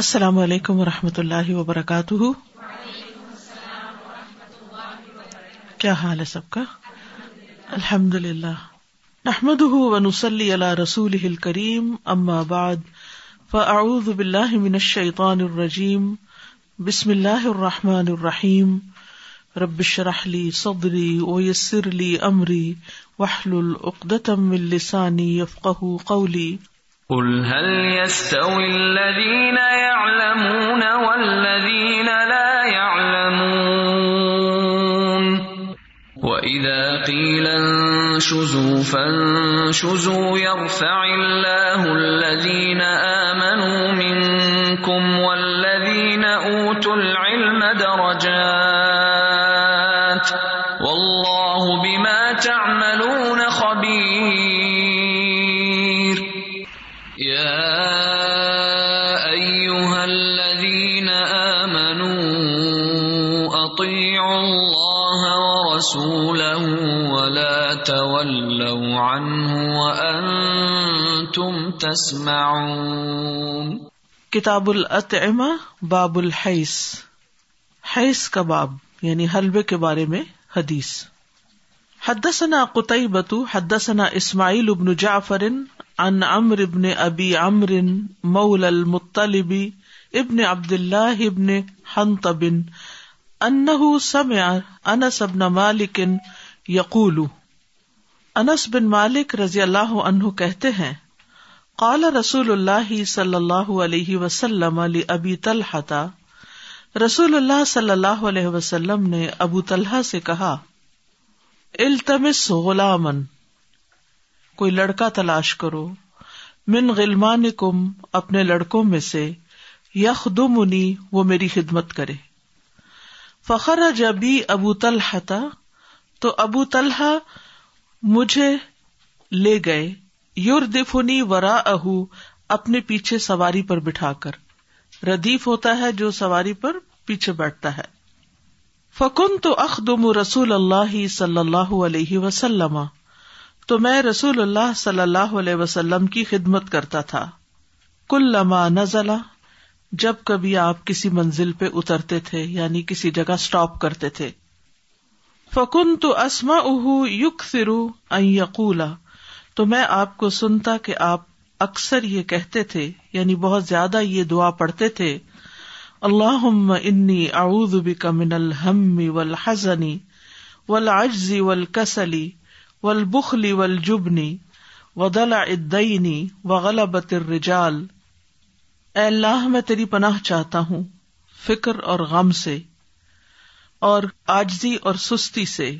السلام علیکم و رحمۃ اللہ وبرکاتہ۔ کیا حال ہے سب کا؟ الحمد للہ نحمد ونسلی علی رسول کریم اما بعد، فاعوذ باللہ من الشیطان الرجیم۔ بسم اللہ الرحمٰن الرحیم۔ ربش رحلی صدری ویسر لی امری وحل العقدم من لسانی یفقہ قولی۔ قل هل يستوي الذين يعلمون والذين لا يعلمون وإذا قيل انشزوا فانشزوا يرفع الله الذين آمنوا تسمعون۔ کتاب الاطعمہ، باب الحیث۔ حیث کا باب یعنی حلبے کے بارے میں حدیث۔ حدثنا قطعبۃ حدثنا اسماعیل ابن جعفر عن عمرو ابن ابی عمر مول المطلب ابن عبد الله ابن حنطب انه سمع انس ابن مالک یقول۔ انس بن مالک رضی اللہ عنہ کہتے ہیں قال رسول اللہ صلی اللہ علیہ وسلم علی ابی طلحہ، رسول اللہ صلی اللہ علیہ وسلم نے ابو طلحہ سے کہا، التمس غلامن کوئی لڑکا تلاش کرو، من غلمان کم اپنے لڑکوں میں سے یخ دمنی وہ میری خدمت کرے۔ فخر جبی ابو طلحہ، تو ابو طلحہ مجھے لے گئے۔ یور دفنی ورا اہ اپنے پیچھے سواری پر بٹھا کر ردیف ہوتا ہے جو سواری پر پیچھے بیٹھتا ہے۔ فکن تو اخدم رسول اللہ صلی اللہ علیہ وسلم۔ تو میں رسول اللہ صلی اللہ علیہ وسلم کی خدمت کرتا تھا۔ کل لما نزلہ جب کبھی آپ کسی منزل پہ اترتے تھے یعنی کسی جگہ اسٹاپ کرتے تھے۔ فکن تو اسما اہ یق فرو یقولا تو میں آپ کو سنتا کہ آپ اکثر یہ کہتے تھے یعنی بہت زیادہ یہ دعا پڑھتے تھے اللہ انی اعوذ بک من الحم والحزن والعجز والکسل والبخل والجبن ودلع الدین وغلبت الرجال۔ اے اللہ، میں تیری پناہ چاہتا ہوں فکر اور غم سے، اور آجزی اور سستی سے،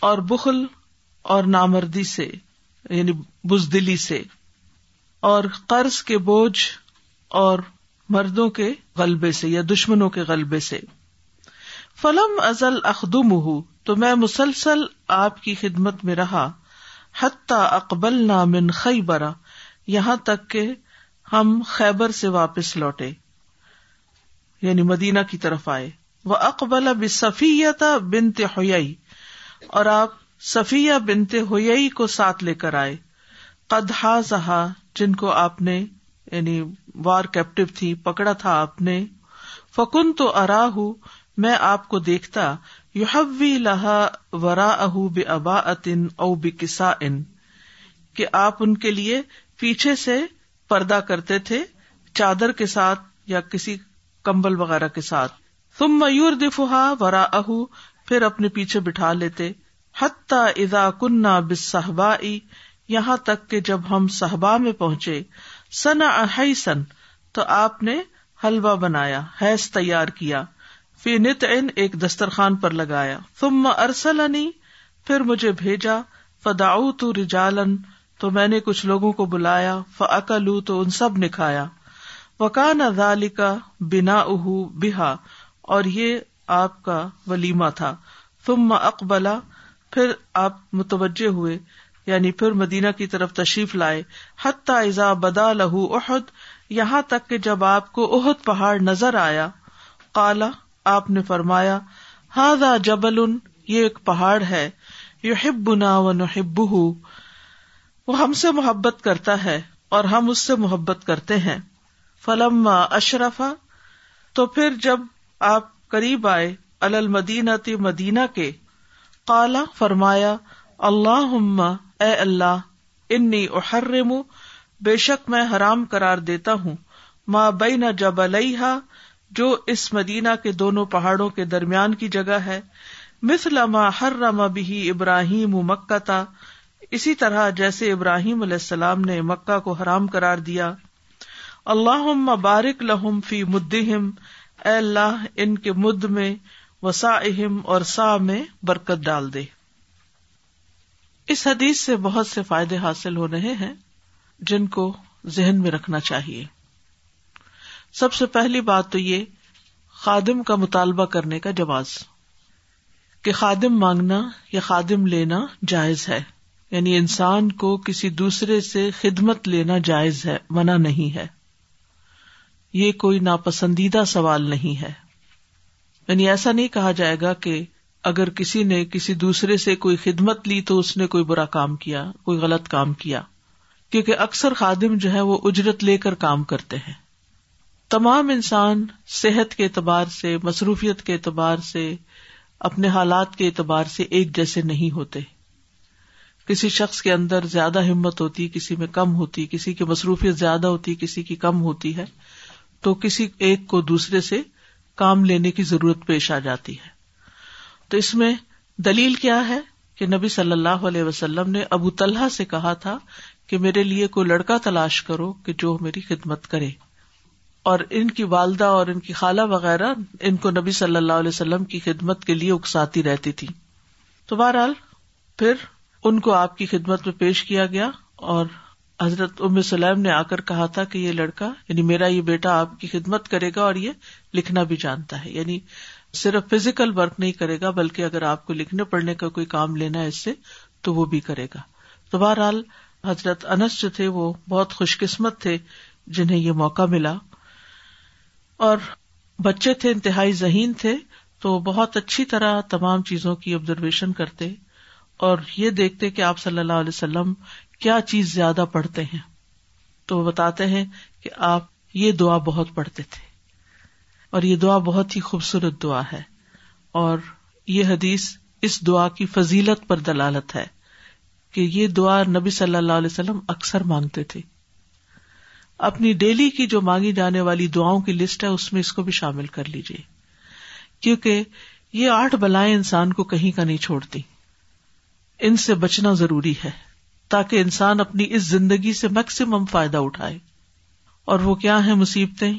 اور بخل اور نامردی سے۔ یعنی بزدلی سے، اور قرض کے بوجھ اور مردوں کے غلبے سے یا دشمنوں کے غلبے سے۔ فلم ازل اخدم ہوں تو میں مسلسل آپ کی خدمت میں رہا حتیٰ اقبل نامن خی برا یہاں تک کہ ہم خیبر سے واپس لوٹے۔ یعنی مدینہ کی طرف آئے۔ وہ اقبال بصفیتا بنتے ہوئی اور آپ صفیہ بنتے ہوئی کو ساتھ لے کر آئے۔ قدہ زہا جن کو آپ نے یعنی وار کیپٹو تھی، پکڑا تھا آپ نے۔ فکن تو ارا ہوں میں آپ کو دیکھتا یوحوی لہا ورا اہ بے ابا اتن او بکسا ان کہ آپ ان کے لیے پیچھے سے پردہ کرتے تھے، چادر کے ساتھ یا کسی کمبل وغیرہ کے ساتھ۔ تم میور دفہا ورا اہ پھر اپنے پیچھے بٹھا لیتے۔ حتیٰ ادا کنہ بصحبا یہاں تک کہ جب ہم صحبا میں پہنچے سنا سن تو آپ نے حلوا بنایا حیض تیار کیا، فی نت ان ایک دسترخوان پر لگایا تم ارسل پھر مجھے بھیجا فداؤ تو رجالن تو میں نے کچھ لوگوں کو بلایا فعقلو تو ان سب نے کھایا وکان ادال کا بنا اہ بہا، اور یہ آپ کا ولیمہ تھا تم اقبلا پھر آپ متوجہ ہوئے یعنی پھر مدینہ کی طرف تشریف لائے۔ حتیٰ ازا بدا لہو احد، یہاں تک کہ جب آپ کو احد پہاڑ نظر آیا کالا آپ نے فرمایا ہاں جبل یہ ایک پہاڑ ہے یو ہب نا و نحب وہ ہم سے محبت کرتا ہے اور ہم اس سے محبت کرتے ہیں۔ فلم اشرفا، تو پھر جب آپ قریب آئے المدینہ مدینہ کے کالا فرمایا اللہ اے اللہ، انی احرم، بے شک میں حرام قرار دیتا ہوں ماں بین جب جو اس مدینہ کے دونوں پہاڑوں کے درمیان کی جگہ ہے، مثل ما حرم بھی ابراہیم مکہ تا اسی طرح جیسے ابراہیم علیہ السلام نے مکہ کو حرام قرار دیا۔ اللہ بارک لہم فی مدہم، اے اللہ، ان کے مد میں وسا اور سا میں برکت ڈال دے۔ اس حدیث سے بہت سے فائدے حاصل ہو رہے ہیں جن کو ذہن میں رکھنا چاہیے۔ سب سے پہلی بات تو یہ، خادم کا مطالبہ کرنے کا جواز۔ کہ خادم مانگنا یا خادم لینا جائز ہے۔ یعنی انسان کو کسی دوسرے سے خدمت لینا جائز ہے، منع نہیں ہے۔ یہ کوئی ناپسندیدہ سوال نہیں ہے۔ یعنی ایسا نہیں کہا جائے گا کہ اگر کسی نے کسی دوسرے سے کوئی خدمت لی تو اس نے کوئی برا کام کیا، کوئی غلط کام کیا۔ کیونکہ اکثر خادم جو ہے وہ اجرت لے کر کام کرتے ہیں۔ تمام انسان صحت کے اعتبار سے، مصروفیت کے اعتبار سے، اپنے حالات کے اعتبار سے ایک جیسے نہیں ہوتے۔ کسی شخص کے اندر زیادہ ہمت ہوتی، کسی میں کم ہوتی، کسی کی مصروفیت زیادہ ہوتی، کسی کی کم ہوتی ہے۔ تو کسی ایک کو دوسرے سے کام لینے کی ضرورت پیش آ جاتی ہے۔ تو اس میں دلیل کیا ہے کہ نبی صلی اللہ علیہ وسلم نے ابو طلحہ سے کہا تھا کہ میرے لیے کوئی لڑکا تلاش کرو کہ جو میری خدمت کرے۔ اور ان کی والدہ اور ان کی خالہ وغیرہ ان کو نبی صلی اللہ علیہ وسلم کی خدمت کے لیے اکساتی رہتی تھی۔ تو بہرحال پھر ان کو آپ کی خدمت میں پیش کیا گیا اور حضرت ام سلیم نے آ کر کہا تھا کہ یہ لڑکا یعنی میرا یہ بیٹا آپ کی خدمت کرے گا اور یہ لکھنا بھی جانتا ہے۔ یعنی صرف فزیکل ورک نہیں کرے گا، بلکہ اگر آپ کو لکھنے پڑھنے کا کوئی کام لینا ہے اس سے، تو وہ بھی کرے گا۔ تو بہرحال حضرت انس جو تھے، وہ بہت خوش قسمت تھے، جنہیں یہ موقع ملا۔ اور بچے تھے، انتہائی ذہین تھے، تو بہت اچھی طرح تمام چیزوں کی آبزرویشن کرتے۔ اور یہ دیکھتے کہ آپ صلی اللہ علیہ وسلم کیا چیز زیادہ پڑھتے ہیں؟ تو وہ بتاتے ہیں کہ آپ یہ دعا بہت پڑھتے تھے۔ اور یہ دعا بہت ہی خوبصورت دعا ہے۔ اور یہ حدیث اس دعا کی فضیلت پر دلالت ہے کہ یہ دعا نبی صلی اللہ علیہ وسلم اکثر مانگتے تھے۔ اپنی ڈیلی کی جو مانگی جانے والی دعاؤں کی لسٹ ہے، اس میں اس کو بھی شامل کر لیجیے کیونکہ یہ آٹھ بلائیں انسان کو کہیں کا نہیں چھوڑتی۔ ان سے بچنا ضروری ہے۔ تاکہ انسان اپنی اس زندگی سے میکسیمم فائدہ اٹھائے۔ اور وہ کیا ہے مصیبتیں؟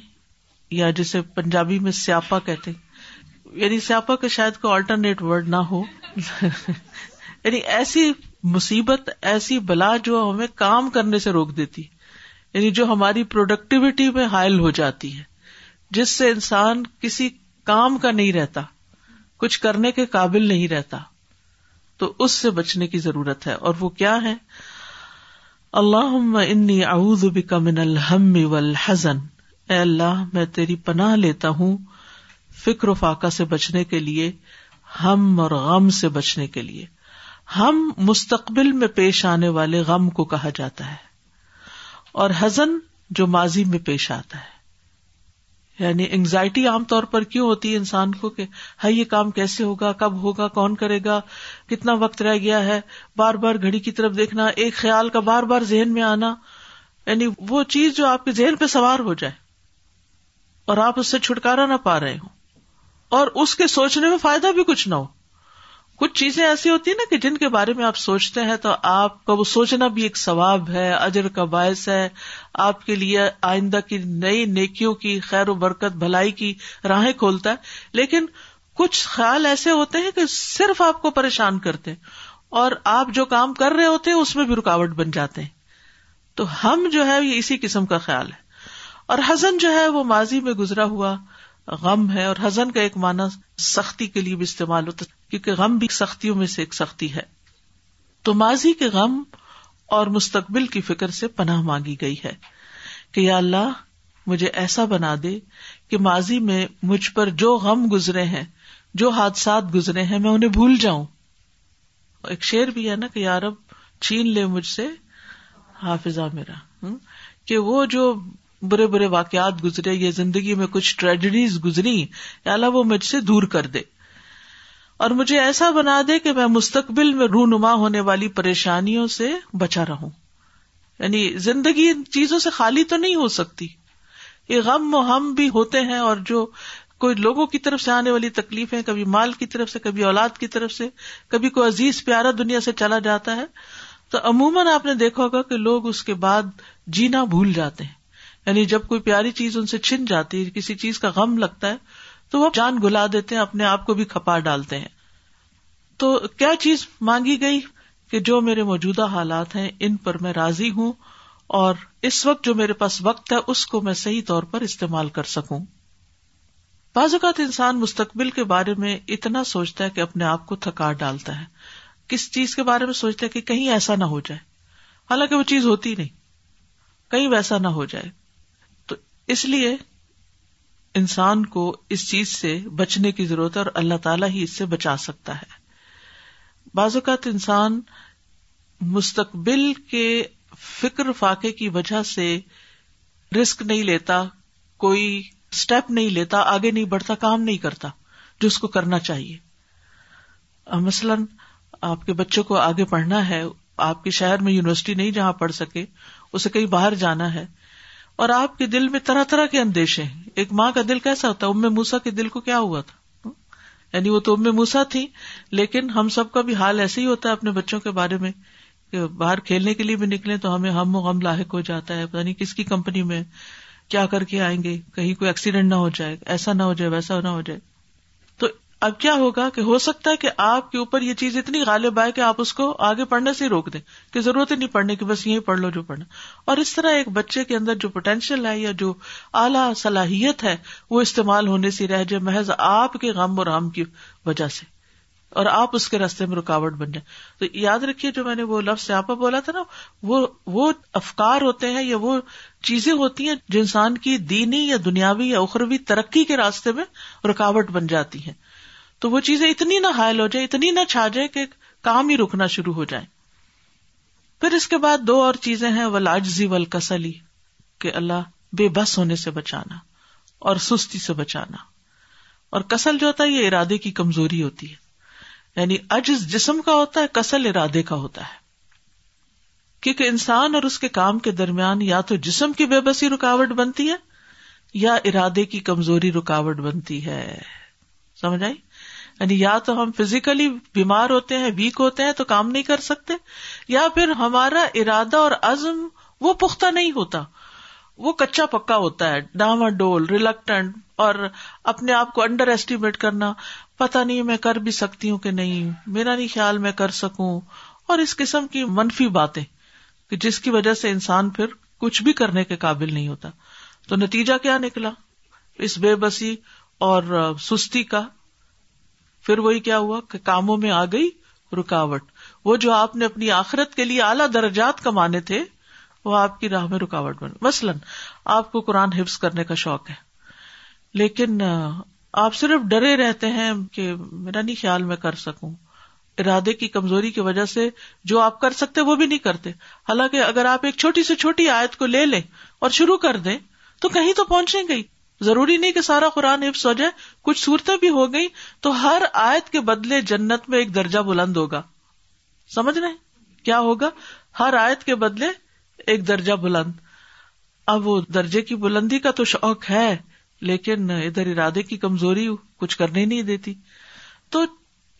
یا جسے پنجابی میں سیاپا کہتے یعنی سیاپا کا شاید کوئی آلٹرنیٹ ورڈ نہ ہو۔ یعنی ایسی مصیبت، ایسی بلا جو ہمیں کام کرنے سے روک دیتی۔ یعنی جو ہماری پروڈکٹیوٹی میں حائل ہو جاتی ہے۔ جس سے انسان کسی کام کا نہیں رہتا، کچھ کرنے کے قابل نہیں رہتا۔ تو اس سے بچنے کی ضرورت ہے۔ اور وہ کیا ہے؟ اللہ انی اعوذ بک من الحم والحزن۔ اے اللہ، میں تیری پناہ لیتا ہوں فکر و فاقہ سے بچنے کے لیے، ہم اور غم سے بچنے کے لیے۔ ہم مستقبل میں پیش آنے والے غم کو کہا جاتا ہے۔ اور حزن جو ماضی میں پیش آتا ہے۔ یعنی انگزائٹی عام طور پر کیوں ہوتی ہے انسان کو کہ ہائی یہ کام کیسے ہوگا، کب ہوگا، کون کرے گا، کتنا وقت رہ گیا ہے، بار بار گھڑی کی طرف دیکھنا، ایک خیال کا بار بار ذہن میں آنا یعنی وہ چیز جو آپ کے ذہن پہ سوار ہو جائے اور آپ اس سے چھٹکارا نہ پا رہے ہوں اور اس کے سوچنے میں فائدہ بھی کچھ نہ ہو۔ کچھ چیزیں ایسی ہوتی ہیں نا کہ جن کے بارے میں آپ سوچتے ہیں تو آپ کا وہ سوچنا بھی ایک ثواب ہے، اجر کا باعث ہے۔ آپ کے لیے آئندہ کی نئی نیکیوں کی خیر و برکت، بھلائی کی راہیں کھولتا ہے۔ لیکن کچھ خیال ایسے ہوتے ہیں کہ صرف آپ کو پریشان کرتے اور آپ جو کام کر رہے ہوتے ہیں اس میں بھی رکاوٹ بن جاتے ہیں۔ تو ہم جو ہے یہ اسی قسم کا خیال ہے۔ اور حزن جو ہے وہ ماضی میں گزرا ہوا۔ غم ہے اور حزن کا ایک معنی سختی کے لیے بھی استعمال ہوتا ہے، کیونکہ غم بھی سختیوں میں سے ایک سختی ہے۔ تو ماضی کے غم اور مستقبل کی فکر سے پناہ مانگی گئی ہے کہ یا اللہ، مجھے ایسا بنا دے کہ ماضی میں مجھ پر جو غم گزرے ہیں، جو حادثات گزرے ہیں، میں انہیں بھول جاؤں۔ ایک شعر بھی ہے نا کہ یارب چھین لے مجھ سے، حافظہ میرا۔ کہ وہ جو برے برے واقعات گزرے یا زندگی میں کچھ ٹریجڈیز گزری، یا اللہ وہ مجھ سے دور کر دے۔ اور مجھے ایسا بنا دے کہ میں مستقبل میں رونما ہونے والی پریشانیوں سے بچا رہوں۔ یعنی زندگی ان چیزوں سے خالی تو نہیں ہو سکتی۔ یہ غم و ہم بھی ہوتے ہیں اور جو کوئی لوگوں کی طرف سے آنے والی تکلیفیں، کبھی مال کی طرف سے، کبھی اولاد کی طرف سے، کبھی کوئی عزیز پیارا دنیا سے چلا جاتا ہے۔ تو عموماً آپ نے دیکھا ہوگا کہ لوگ اس کے بعد جینا بھول جاتے ہیں۔ یعنی جب کوئی پیاری چیز ان سے چھن جاتی ہے، کسی چیز کا غم لگتا ہے، تو وہ جان گلا دیتے ہیں، اپنے آپ کو بھی کھپا ڈالتے ہیں۔ تو کیا چیز مانگی گئی کہ جو میرے موجودہ حالات ہیں، ان پر میں راضی ہوں اور اس وقت جو میرے پاس وقت ہے، اس کو میں صحیح طور پر استعمال کر سکوں؟ بعض اوقات انسان مستقبل کے بارے میں اتنا سوچتا ہے کہ اپنے آپ کو تھکا ڈالتا ہے۔ کس چیز کے بارے میں سوچتا ہے کہ کہیں ایسا نہ ہو جائے۔ حالانکہ وہ چیز ہوتی نہیں۔ کہیں ویسا نہ ہو جائے۔ اس لیے انسان کو اس چیز سے بچنے کی ضرورت ہے اور اللہ تعالیٰ ہی اس سے بچا سکتا ہے۔ بعض اوقات انسان مستقبل کے فکر فاقے کی وجہ سے رسک نہیں لیتا، کوئی اسٹیپ نہیں لیتا، آگے نہیں بڑھتا، کام نہیں کرتا، جو اس کو کرنا چاہیے۔ مثلاً آپ کے بچوں کو آگے پڑھنا ہے، آپ کے شہر میں یونیورسٹی نہیں جہاں پڑھ سکے، اسے کہیں باہر جانا ہے اور آپ کے دل میں طرح طرح کے اندیشے ہیں۔ ایک ماں کا دل کیسا ہوتا ہے؟ ام موسا کے دل کو کیا ہوا تھا؟ یعنی وہ تو ام موسا تھی، لیکن ہم سب کا بھی حال ایسے ہی ہوتا ہے اپنے بچوں کے بارے میں کہ باہر کھیلنے کے لیے بھی نکلے تو ہمیں ہم و غم لاحق ہو جاتا ہے۔ پتا نہیں کس کی کمپنی میں کیا کر کے آئیں گے، کہیں کوئی ایکسیڈینٹ نہ ہو جائے، ایسا نہ ہو جائے، ویسا نہ ہو جائے۔ اب کیا ہوگا کہ ہو سکتا ہے کہ آپ کے اوپر یہ چیز اتنی غالب آئے کہ آپ اس کو آگے پڑھنے سے ہی روک دیں کہ ضرورت ہی نہیں پڑھنے کی، بس یہی پڑھ لو جو پڑھنا۔ اور اس طرح ایک بچے کے اندر جو پوٹینشیل ہے یا جو اعلیٰ صلاحیت ہے، وہ استعمال ہونے سے رہ جائے محض آپ کے غم اور غم کی وجہ سے۔ اور آپ اس کے راستے میں رکاوٹ بن جائیں۔ تو یاد رکھیے جو میں نے وہ لفظ سیاپا بولا تھا نا، وہ وہ افکار ہوتے ہیں یا وہ چیزیں ہوتی ہیں جو انسان کی دینی یا دنیاوی یا اخروی ترقی کے راستے میں رکاوٹ بن جاتی ہیں۔ تو وہ چیزیں اتنی نہ حائل ہو جائے اتنی نہ چھا جائے کہ کام ہی رکنا شروع ہو جائے پھر اس کے بعد دو اور چیزیں ہیں وہ لاجزی ول کسلی کہ اللہ بے بس ہونے سے بچانا اور سستی سے بچانا۔ اور کسل جو ہوتا ہے، یہ ارادے کی کمزوری ہوتی ہے۔ یعنی اجز جسم کا ہوتا ہے، کسل ارادے کا ہوتا ہے۔ کیونکہ انسان اور اس کے کام کے درمیان یا تو جسم کی بے بسی رکاوٹ بنتی ہے، یا ارادے کی کمزوری رکاوٹ بنتی ہے۔ سمجھ آئی؟ یعنی یا تو ہم فزیکلی بیمار ہوتے ہیں، ویک ہوتے ہیں تو کام نہیں کر سکتے، یا پھر ہمارا ارادہ اور عزم وہ پختہ نہیں ہوتا۔ وہ کچا پکا ہوتا ہے، ڈاما ڈول ریلکٹنٹ اور اپنے آپ کو انڈر ایسٹیمیٹ کرنا۔ پتا نہیں میں کر بھی سکتی ہوں کہ نہیں، میرا نہیں خیال میں کر سکوں۔ اور اس قسم کی منفی باتیں کہ جس کی وجہ سے انسان پھر کچھ بھی کرنے کے قابل نہیں ہوتا۔ تو نتیجہ کیا نکلا؟ اس بے بسی اور سستی کا پھر وہی کیا ہوا کہ کاموں میں آ گئی رکاوٹ۔ وہ جو آپ نے اپنی آخرت کے لیے اعلیٰ درجات کمانے تھے، وہ آپ کی راہ میں رکاوٹ بن مثلاً، آپ کو قرآن حفظ کرنے کا شوق ہے، لیکن آپ صرف ڈرے رہتے ہیں کہ میرا نہیں خیال میں کر سکوں۔ ارادے کی کمزوری کی وجہ سے جو آپ کر سکتے وہ بھی نہیں کرتے۔ حالانکہ اگر آپ ایک چھوٹی سے چھوٹی آیت کو لے لیں اور شروع کر دیں، تو کہیں تو پہنچیں گئی۔ ضروری نہیں کہ سارا قرآن حفظ ہو جائے، کچھ صورتیں بھی ہو گئی تو ہر آیت کے بدلے جنت میں ایک درجہ بلند ہوگا۔ سمجھ رہے کیا ہوگا؟ ہر آیت کے بدلے ایک درجہ بلند۔ اب وہ درجے کی بلندی کا تو شوق ہے، لیکن ادھر ارادے کی کمزوری کچھ کرنے نہیں دیتی۔ تو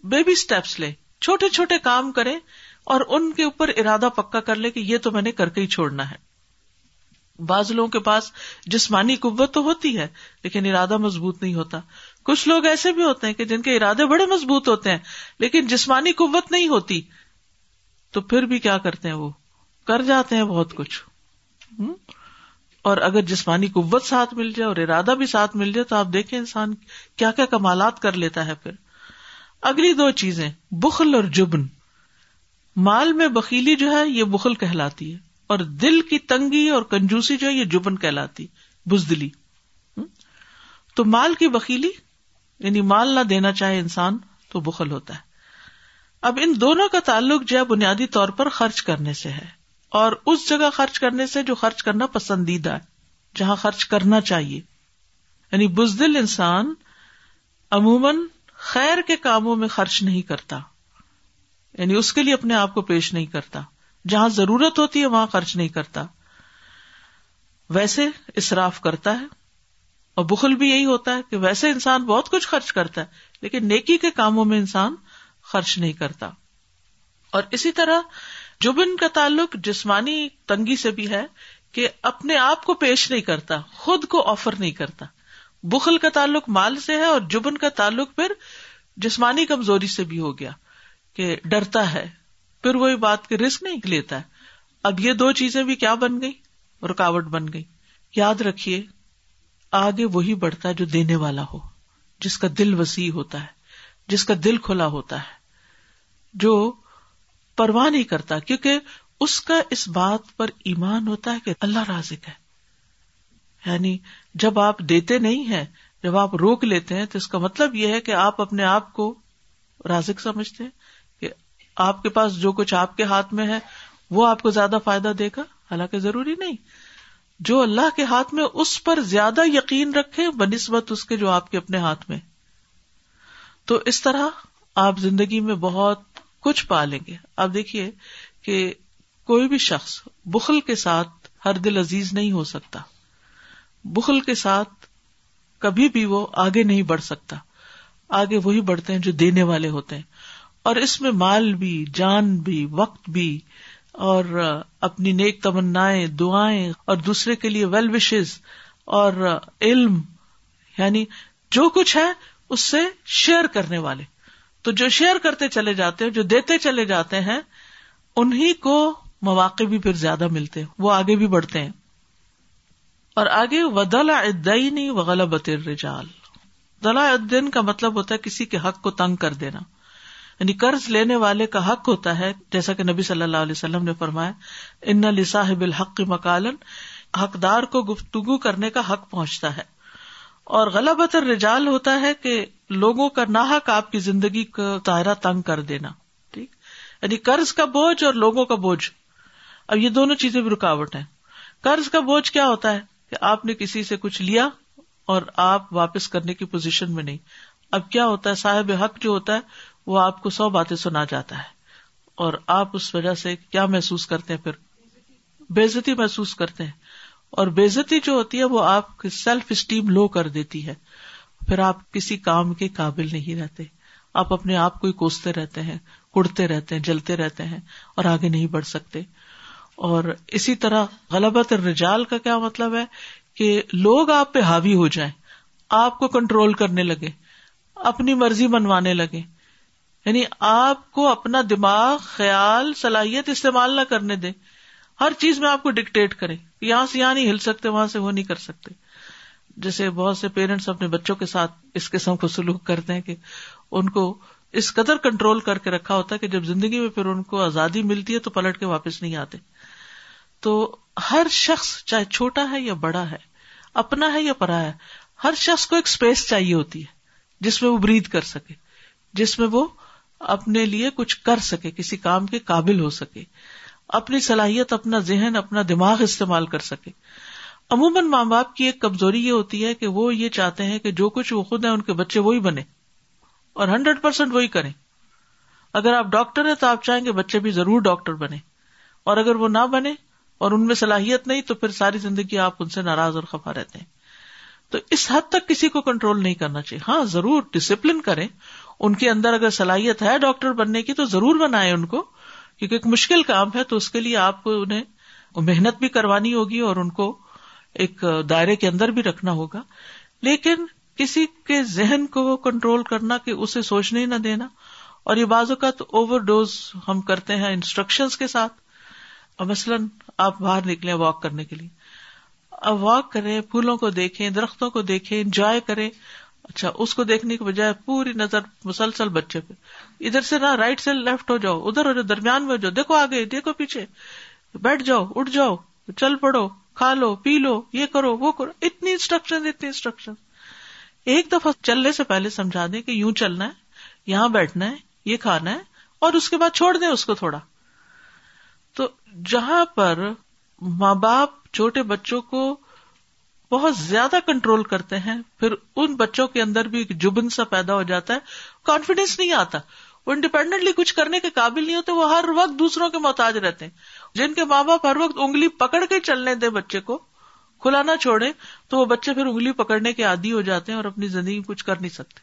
بیبی اسٹیپس لے چھوٹے چھوٹے کام کرے اور ان کے اوپر ارادہ پکا کر لے کہ یہ تو میں نے کر کے ہی چھوڑنا ہے۔ بعض لوگوں کے پاس جسمانی قوت تو ہوتی ہے، لیکن ارادہ مضبوط نہیں ہوتا۔ کچھ لوگ ایسے بھی ہوتے ہیں کہ جن کے ارادے بڑے مضبوط ہوتے ہیں، لیکن جسمانی قوت نہیں ہوتی۔ تو پھر بھی کیا کرتے ہیں وہ؟ کر جاتے ہیں بہت کچھ۔ اور اگر جسمانی قوت ساتھ مل جائے اور ارادہ بھی ساتھ مل جائے، تو آپ دیکھیں انسان کیا کیا کمالات کر لیتا ہے پھر۔ اگلی دو چیزیں، بخل اور جبن۔ مال میں بکیلی جو ہے، یہ بخل کہلاتی ہے۔ اور دل کی تنگی اور کنجوسی جو ہے یہ جبن کہلاتی، بزدلی۔ تو مال کی بکیلی یعنی مال نہ دینا چاہے انسان تو بخل ہوتا ہے۔ اب ان دونوں کا تعلق جو ہے بنیادی طور پر خرچ کرنے سے ہے۔ اور اس جگہ خرچ کرنے سے جو خرچ کرنا پسندیدہ ہے، جہاں خرچ کرنا چاہیے۔ یعنی بزدل انسان عموماً خیر کے کاموں میں خرچ نہیں کرتا۔ یعنی اس کے لیے اپنے آپ کو پیش نہیں کرتا۔ جہاں ضرورت ہوتی ہے وہاں خرچ نہیں کرتا۔ ویسے اصراف کرتا ہے اور بخل بھی یہی ہوتا ہے کہ ویسے انسان بہت کچھ خرچ کرتا ہے، لیکن نیکی کے کاموں میں انسان خرچ نہیں کرتا۔ اور اسی طرح جبن کا تعلق جسمانی تنگی سے بھی ہے کہ اپنے آپ کو پیش نہیں کرتا، خود کو آفر نہیں کرتا۔ بخل کا تعلق مال سے ہے اور جبن کا تعلق پھر جسمانی کمزوری سے بھی ہو گیا کہ ڈرتا ہے۔ پھر وہی بات کے رسک نہیں لیتا ہے۔ اب یہ دو چیزیں بھی کیا بن گئی رکاوٹ بن گئی یاد رکھیے، آگے وہی بڑھتا ہے جو دینے والا ہو، جس کا دل وسیع ہوتا ہے، جس کا دل کھلا ہوتا ہے، جو پرواہ نہیں کرتا، کیونکہ اس کا اس بات پر ایمان ہوتا ہے کہ اللہ رازق ہے۔ یعنی جب آپ دیتے نہیں ہیں، جب آپ روک لیتے ہیں، تو اس کا مطلب یہ ہے کہ آپ اپنے آپ کو رازق سمجھتے ہیں۔ آپ کے پاس جو کچھ آپ کے ہاتھ میں ہے، وہ آپ کو زیادہ فائدہ دے گا؟ حالانکہ ضروری نہیں۔ جو اللہ کے ہاتھ میں اس پر زیادہ یقین رکھے بہ نسبت اس کے جو آپ کے اپنے ہاتھ میں۔ تو اس طرح آپ زندگی میں بہت کچھ پالیں گے۔ اب دیکھیے کہ کوئی بھی شخص بخل کے ساتھ ہر دل عزیز نہیں ہو سکتا۔ بخل کے ساتھ کبھی بھی وہ آگے نہیں بڑھ سکتا۔ آگے وہی بڑھتے ہیں جو دینے والے ہوتے ہیں۔ اور اس میں مال بھی، جان بھی، وقت بھی، اور اپنی نیک تمنا دعائیں، اور دوسرے کے لیے ویل وشز اور علم یعنی جو کچھ ہے اس سے شیئر کرنے والے۔ تو جو شیئر کرتے چلے جاتے ہیں، جو دیتے چلے جاتے ہیں انہیں کو مواقع بھی پھر زیادہ ملتے ہیں، وہ آگے بھی بڑھتے ہیں۔ اور آگے ودل ادئی وغلبت الرجال۔ دلا الدین کا مطلب ہوتا ہے کسی کے حق کو تنگ کر دینا۔ یعنی قرض لینے والے کا حق ہوتا ہے، جیسا کہ نبی صلی اللہ علیہ وسلم نے فرمایا، ان لصاحب الحق مکالن حقدار کو گفتگو کرنے کا حق پہنچتا ہے۔ اور غلبت الرجال ہوتا ہے کہ لوگوں کا ناحق آپ کی زندگی کا دائرہ تنگ کر دینا۔ ٹھیک؟ یعنی قرض کا بوجھ اور لوگوں کا بوجھ۔ اب یہ دونوں چیزیں بھی رکاوٹ ہیں۔ قرض کا بوجھ کیا ہوتا ہے؟ کہ آپ نے کسی سے کچھ لیا اور آپ واپس کرنے کی پوزیشن میں نہیں۔ اب کیا ہوتا ہے؟ صاحب حق جو ہوتا ہے وہ آپ کو سو باتیں سنا جاتا ہے اور آپ اس وجہ سے کیا محسوس کرتے ہیں پھر؟ بےزتی محسوس کرتے ہیں۔ اور بےزتی جو ہوتی ہے وہ آپ کی سیلف اسٹیم لو کر دیتی ہے۔ پھر آپ کسی کام کے قابل نہیں رہتے۔ آپ اپنے آپ کو ہی کوستے رہتے ہیں، کڑتے رہتے ہیں، جلتے رہتے ہیں اور آگے نہیں بڑھ سکتے۔ اور اسی طرح غلبت الرجال کا کیا مطلب ہے؟ کہ لوگ آپ پہ حاوی ہو جائیں، آپ کو کنٹرول کرنے لگے، اپنی مرضی منوانے لگے۔ یعنی آپ کو اپنا دماغ، خیال، صلاحیت استعمال نہ کرنے دے۔ ہر چیز میں آپ کو ڈکٹیٹ کرے۔ یہاں سے یہاں نہیں، ہل سکتے، وہاں سے وہ نہیں کر سکتے۔ جیسے بہت سے پیرنٹس اپنے بچوں کے ساتھ اس قسم کو سلوک کرتے ہیں کہ ان کو اس قدر کنٹرول کر کے رکھا ہوتا ہے کہ جب زندگی میں پھر ان کو آزادی ملتی ہے تو پلٹ کے واپس نہیں آتے۔ تو ہر شخص، چاہے چھوٹا ہے یا بڑا ہے، اپنا ہے یا پرا ہے، ہر شخص کو ایک اسپیس چاہیے ہوتی ہے، جس میں وہ برید کر سکے، جس میں وہ اپنے لیے کچھ کر سکے، کسی کام کے قابل ہو سکے۔ اپنی صلاحیت، اپنا ذہن، اپنا دماغ استعمال کر سکے۔ عموماً ماں باپ کی ایک کمزوری یہ ہوتی ہے کہ وہ یہ چاہتے ہیں کہ جو کچھ وہ خود ہیں، ان کے بچے وہی بنے اور ہنڈریڈ پرسینٹ وہی کریں۔ اگر آپ ڈاکٹر ہیں تو آپ چاہیں گے بچے بھی ضرور ڈاکٹر بنے۔ اور اگر وہ نہ بنے اور ان میں صلاحیت نہیں تو پھر ساری زندگی آپ ان سے ناراض اور خفا رہتے ہیں۔ تو اس حد تک کسی کو کنٹرول نہیں کرنا چاہیے۔ ہاں ضرور ڈسپلن کریں ان کے اندر اگر صلاحیت ہے ڈاکٹر بننے کی تو ضرور بنائے ان کو، کیونکہ ایک مشکل کام ہے تو اس کے لیے آپ کو انہیں محنت بھی کروانی ہوگی اور ان کو ایک دائرے کے اندر بھی رکھنا ہوگا۔ لیکن کسی کے ذہن کو کنٹرول کرنا کہ اسے سوچنے ہی نہ دینا، اور یہ بازو کا تو اوور ڈوز ہم کرتے ہیں انسٹرکشن کے ساتھ۔ مثلاً آپ باہر نکلے واک کرنے کے لیے۔ اب واک کریں، پھولوں کو دیکھیں، درختوں کو دیکھیں، انجوائے کریں۔ اچھا اس کو دیکھنے کے بجائے پوری نظر مسلسل بچے پہ۔ ادھر سے نہ رائٹ سے لیفٹ ہو جاؤ، ادھر ہو جاؤ درمیان میں ہو جاؤ۔ دیکھو آگے، دیکھو پیچھے۔ بیٹھ جاؤ، اٹھ جاؤ، چل پڑو، کھا لو، پی لو، یہ کرو، وہ کرو۔ اتنی انسٹرکشن اتنی انسٹرکشن ایک دفعہ چلنے سے پہلے سمجھا دیں کہ یوں چلنا ہے، یہاں بیٹھنا ہے، یہ کھانا ہے، اور اس کے بعد چھوڑ دیں اس کو تھوڑا۔ تو جہاں پر ماں باپ چھوٹے بچوں کو بہت زیادہ کنٹرول کرتے ہیں، پھر ان بچوں کے اندر بھی ایک جبن سا پیدا ہو جاتا ہے۔ کانفیڈینس نہیں آتا۔ وہ انڈیپینڈنٹلی کچھ کرنے کے قابل نہیں ہوتے، وہ ہر وقت دوسروں کے محتاج رہتے ہیں۔ جن کے ماں باپ ہر وقت انگلی پکڑ کے چلنے دے بچے کو، کھلا نہ چھوڑے تو وہ بچے پھر انگلی پکڑنے کے عادی ہو جاتے ہیں اور اپنی زندگی کچھ کر نہیں سکتے۔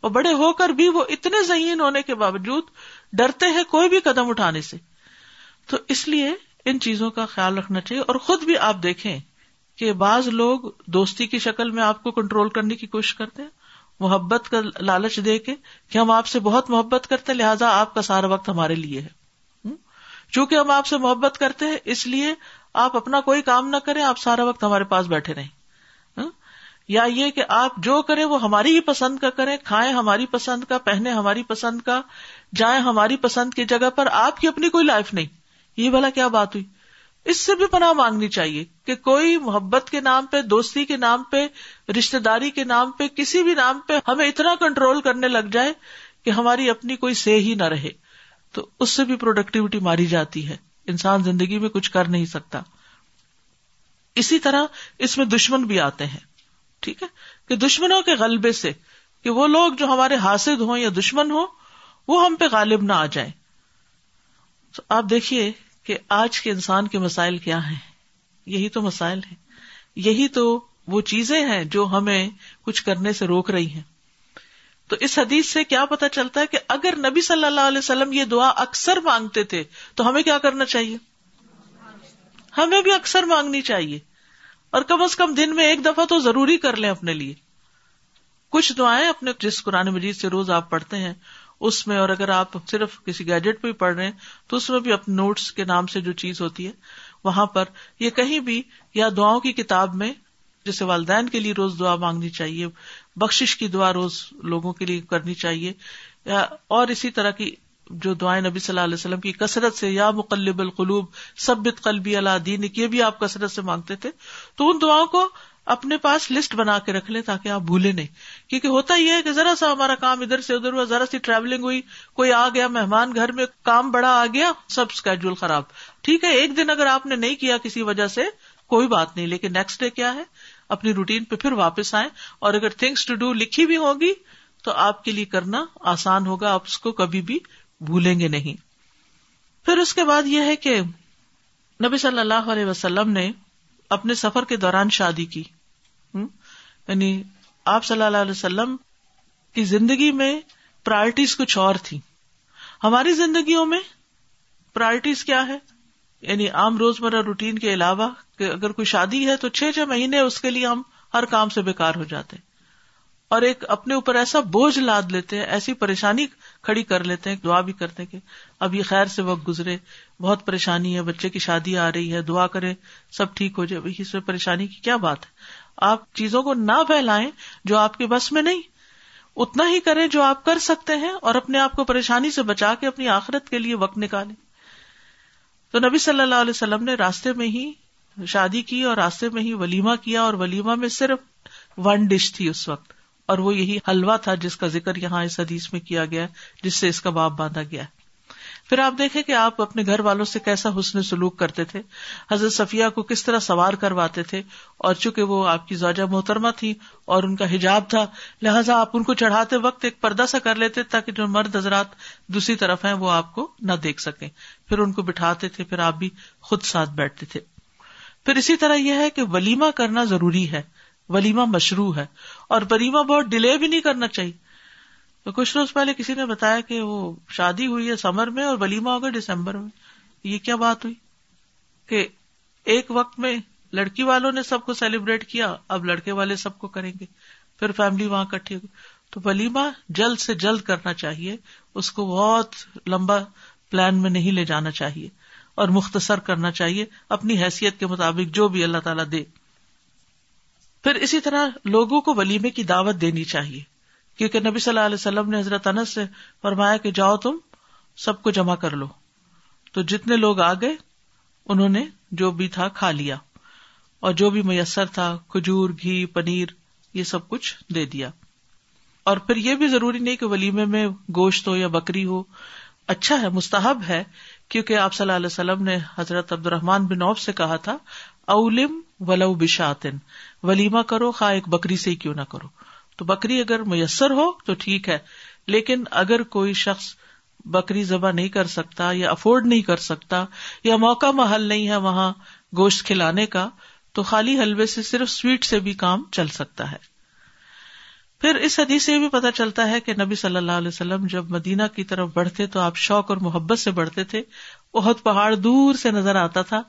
اور بڑے ہو کر بھی وہ اتنے ذہین ہونے کے باوجود ڈرتے ہیں کوئی بھی قدم اٹھانے سے۔ تو اس لیے ان چیزوں کا خیال رکھنا چاہیے اور خود بھی آپ دیکھیں۔ کہ بعض لوگ دوستی کی شکل میں آپ کو کنٹرول کرنے کی کوشش کرتے ہیں، محبت کا لالچ دے کے کہ ہم آپ سے بہت محبت کرتے ہیں، لہٰذا آپ کا سارا وقت ہمارے لیے ہے۔ چونکہ ہم آپ سے محبت کرتے ہیں، اس لیے آپ اپنا کوئی کام نہ کریں، آپ سارا وقت ہمارے پاس بیٹھے رہیں۔ یا یہ کہ آپ جو کریں، وہ ہماری ہی پسند کا کریں، کھائیں ہماری پسند کا پہنے ہماری پسند کا، جائیں ہماری پسند کی جگہ پر، آپ کی اپنی کوئی لائف نہیں۔ یہ بھلا کیا بات ہوئی؟ اس سے بھی پناہ مانگنی چاہیے کہ کوئی محبت کے نام پہ، دوستی کے نام پہ رشتے داری کے نام پہ، کسی بھی نام پہ ہمیں اتنا کنٹرول کرنے لگ جائے کہ ہماری اپنی کوئی سے ہی نہ رہے۔ تو اس سے بھی پروڈکٹیوٹی ماری جاتی ہے۔ انسان زندگی میں کچھ کر نہیں سکتا۔ اسی طرح اس میں دشمن بھی آتے ہیں۔ ٹھیک ہے؟ کہ دشمنوں کے غلبے سے کہ وہ لوگ جو ہمارے حاصل ہوں یا دشمن ہوں، وہ ہم پہ غالب نہ آ جائیں۔ تو آپ دیکھیے کہ آج کے انسان کے مسائل کیا ہیں؟ یہی تو مسائل ہیں۔ یہی تو وہ چیزیں ہیں جو ہمیں کچھ کرنے سے روک رہی ہیں۔ تو اس حدیث سے کیا پتا چلتا ہے کہ اگر نبی صلی اللہ علیہ وسلم یہ دعا اکثر مانگتے تھے تو ہمیں کیا کرنا چاہیے؟ ہمیں بھی اکثر مانگنی چاہیے۔ اور کم از کم دن میں ایک دفعہ تو ضروری کر لیں اپنے لیے۔ کچھ دعائیں اپنے، جس قرآن مجید سے روز آپ پڑھتے ہیں اس میں اور اگر آپ صرف کسی گیجٹ پہ پڑھ رہے ہیں، تو اس میں بھی اپنے نوٹس کے نام سے جو چیز ہوتی ہے، وہاں پر یہ کہیں بھی یا دعاؤں کی کتاب میں جیسے والدین کے لیے روز دعا مانگنی چاہیے بخش کی دعا روز لوگوں کے لیے کرنی چاہیے، یا اور اسی طرح کی جو دعائیں نبی صلی اللہ علیہ وسلم کی کثرت سے، یا مقلب القلوب سبت قلبی اللہ دین یہ بھی آپ کثرت سے مانگتے تھے، تو ان دعاؤں کو اپنے پاس لسٹ بنا کے رکھ لیں تاکہ آپ بھولے نہیں۔ کیونکہ ہوتا یہ ہے کہ ذرا سا ہمارا کام ادھر سے ادھر ہوا، ذرا سی ٹریولنگ ہوئی، کوئی آ گیا، مہمان گھر میں، کام بڑا آ گیا، سب اسکیڈول خراب۔ ٹھیک ہے، ایک دن اگر آپ نے نہیں کیا کسی وجہ سے، کوئی بات نہیں، لیکن نیکسٹ ڈے کیا ہے؟ اپنی روٹین پہ پھر واپس آئے اور اگر تھنگس ٹو ڈو لکھی بھی ہوگی تو آپ کے لیے کرنا آسان ہوگا، آپ اس کو کبھی بھی بھولیں گے نہیں۔ پھر اس کے بعد یہ ہے کہ نبی صلی اللہ علیہ وسلم نے اپنے سفر کے دوران شادی کی۔ یعنی آپ صلی اللہ علیہ وسلم کی زندگی میں پرائرٹیز کچھ اور تھی ہماری زندگیوں میں پرائرٹیز کیا ہے؟ یعنی عام روز مرہ روٹین کے علاوہ کہ اگر کوئی شادی ہے تو چھ چھ مہینے اس کے لیے ہم ہر کام سے بےکار ہو جاتے۔ اور ایک اپنے اوپر ایسا بوجھ لاد لیتے ہیں، ایسی پریشانی کھڑی کر لیتے ہیں، دعا بھی کرتے کہ اب یہ خیر سے وقت گزرے، بہت پریشانی ہے، بچے کی شادی آ رہی ہے، دعا کرے سب ٹھیک ہو جائے۔ اس میں پریشانی کی کیا بات ہے؟ آپ چیزوں کو نہ پھیلائیں جو آپ کے بس میں نہیں۔ اتنا ہی کریں جو آپ کر سکتے ہیں اور اپنے آپ کو پریشانی سے بچا کے اپنی آخرت کے لیے وقت نکالیں۔ تو نبی صلی اللہ علیہ وسلم نے راستے میں ہی شادی کی اور راستے میں ہی ولیمہ کیا اور ولیمہ میں صرف ون ڈش تھی اس وقت۔ اور وہ یہی حلوا تھا جس کا ذکر یہاں اس حدیث میں کیا گیا جس سے اس کا باپ باندھا گیا پھر آپ دیکھیں کہ آپ اپنے گھر والوں سے کیسا حسن سلوک کرتے تھے۔ حضرت صفیہ کو کس طرح سوار کرواتے تھے اور چونکہ وہ آپ کی زوجہ محترمہ تھی اور ان کا حجاب تھا، لہٰذا آپ ان کو چڑھاتے وقت ایک پردہ سا کر لیتے تاکہ جو مرد حضرات دوسری طرف ہیں وہ آپ کو نہ دیکھ سکیں۔ پھر ان کو بٹھاتے تھے، پھر آپ بھی خود ساتھ بیٹھتے تھے۔ پھر اسی طرح یہ ہے کہ ولیمہ کرنا ضروری ہے۔ ولیمہ مشروع ہے اور ولیمہ بہت ڈیلے بھی نہیں کرنا چاہیے۔ تو کچھ روز پہلے کسی نے بتایا کہ وہ شادی ہوئی ہے سمر میں اور ولیمہ ہوگا دسمبر میں۔ یہ کیا بات ہوئی؟ کہ ایک وقت میں لڑکی والوں نے سب کو سیلیبریٹ کیا، اب لڑکے والے سب کو کریں گے۔ پھر فیملی وہاں کٹھی تو ولیمہ جلد سے جلد کرنا چاہیے، اس کو بہت لمبا پلان میں نہیں لے جانا چاہیے اور مختصر کرنا چاہیے۔ اپنی حیثیت کے مطابق جو بھی اللہ تعالیٰ دے۔ پھر اسی طرح لوگوں کو ولیمے کی دعوت دینی چاہیے۔ کیونکہ نبی صلی اللہ علیہ وسلم نے حضرت انس سے فرمایا کہ جاؤ تم، سب کو جمع کر لو۔ تو جتنے لوگ آ گئے، انہوں نے جو بھی تھا کھا لیا۔ اور جو بھی میسر تھا، کھجور، گھی، پنیر، یہ سب کچھ دے دیا۔ اور پھر یہ بھی ضروری نہیں کہ ولیمے میں گوشت ہو یا بکری ہو۔ اچھا ہے، مستحب ہے، کیونکہ آپ صلی اللہ علیہ وسلم نے حضرت عبد الرحمان بن اوف سے کہا تھا، اولم ولو بشاتن۔ ولیمہ کرو خا ایک بکری سے ہی کیوں نہ کرو۔ تو بکری اگر میسر ہو تو ٹھیک ہے، لیکن اگر کوئی شخص بکری ذبح نہیں کر سکتا یا افورڈ نہیں کر سکتا یا موقع محل نہیں ہے وہاں گوشت کھلانے کا، تو خالی حلوے سے صرف سویٹ سے بھی کام چل سکتا ہے۔ پھر اس حدیث سے یہ بھی پتا چلتا ہے کہ نبی صلی اللہ علیہ وسلم جب مدینہ کی طرف بڑھتے تو آپ شوق اور محبت سے بڑھتے تھے۔ بہت پہاڑ دور سے نظر آتا تھا۔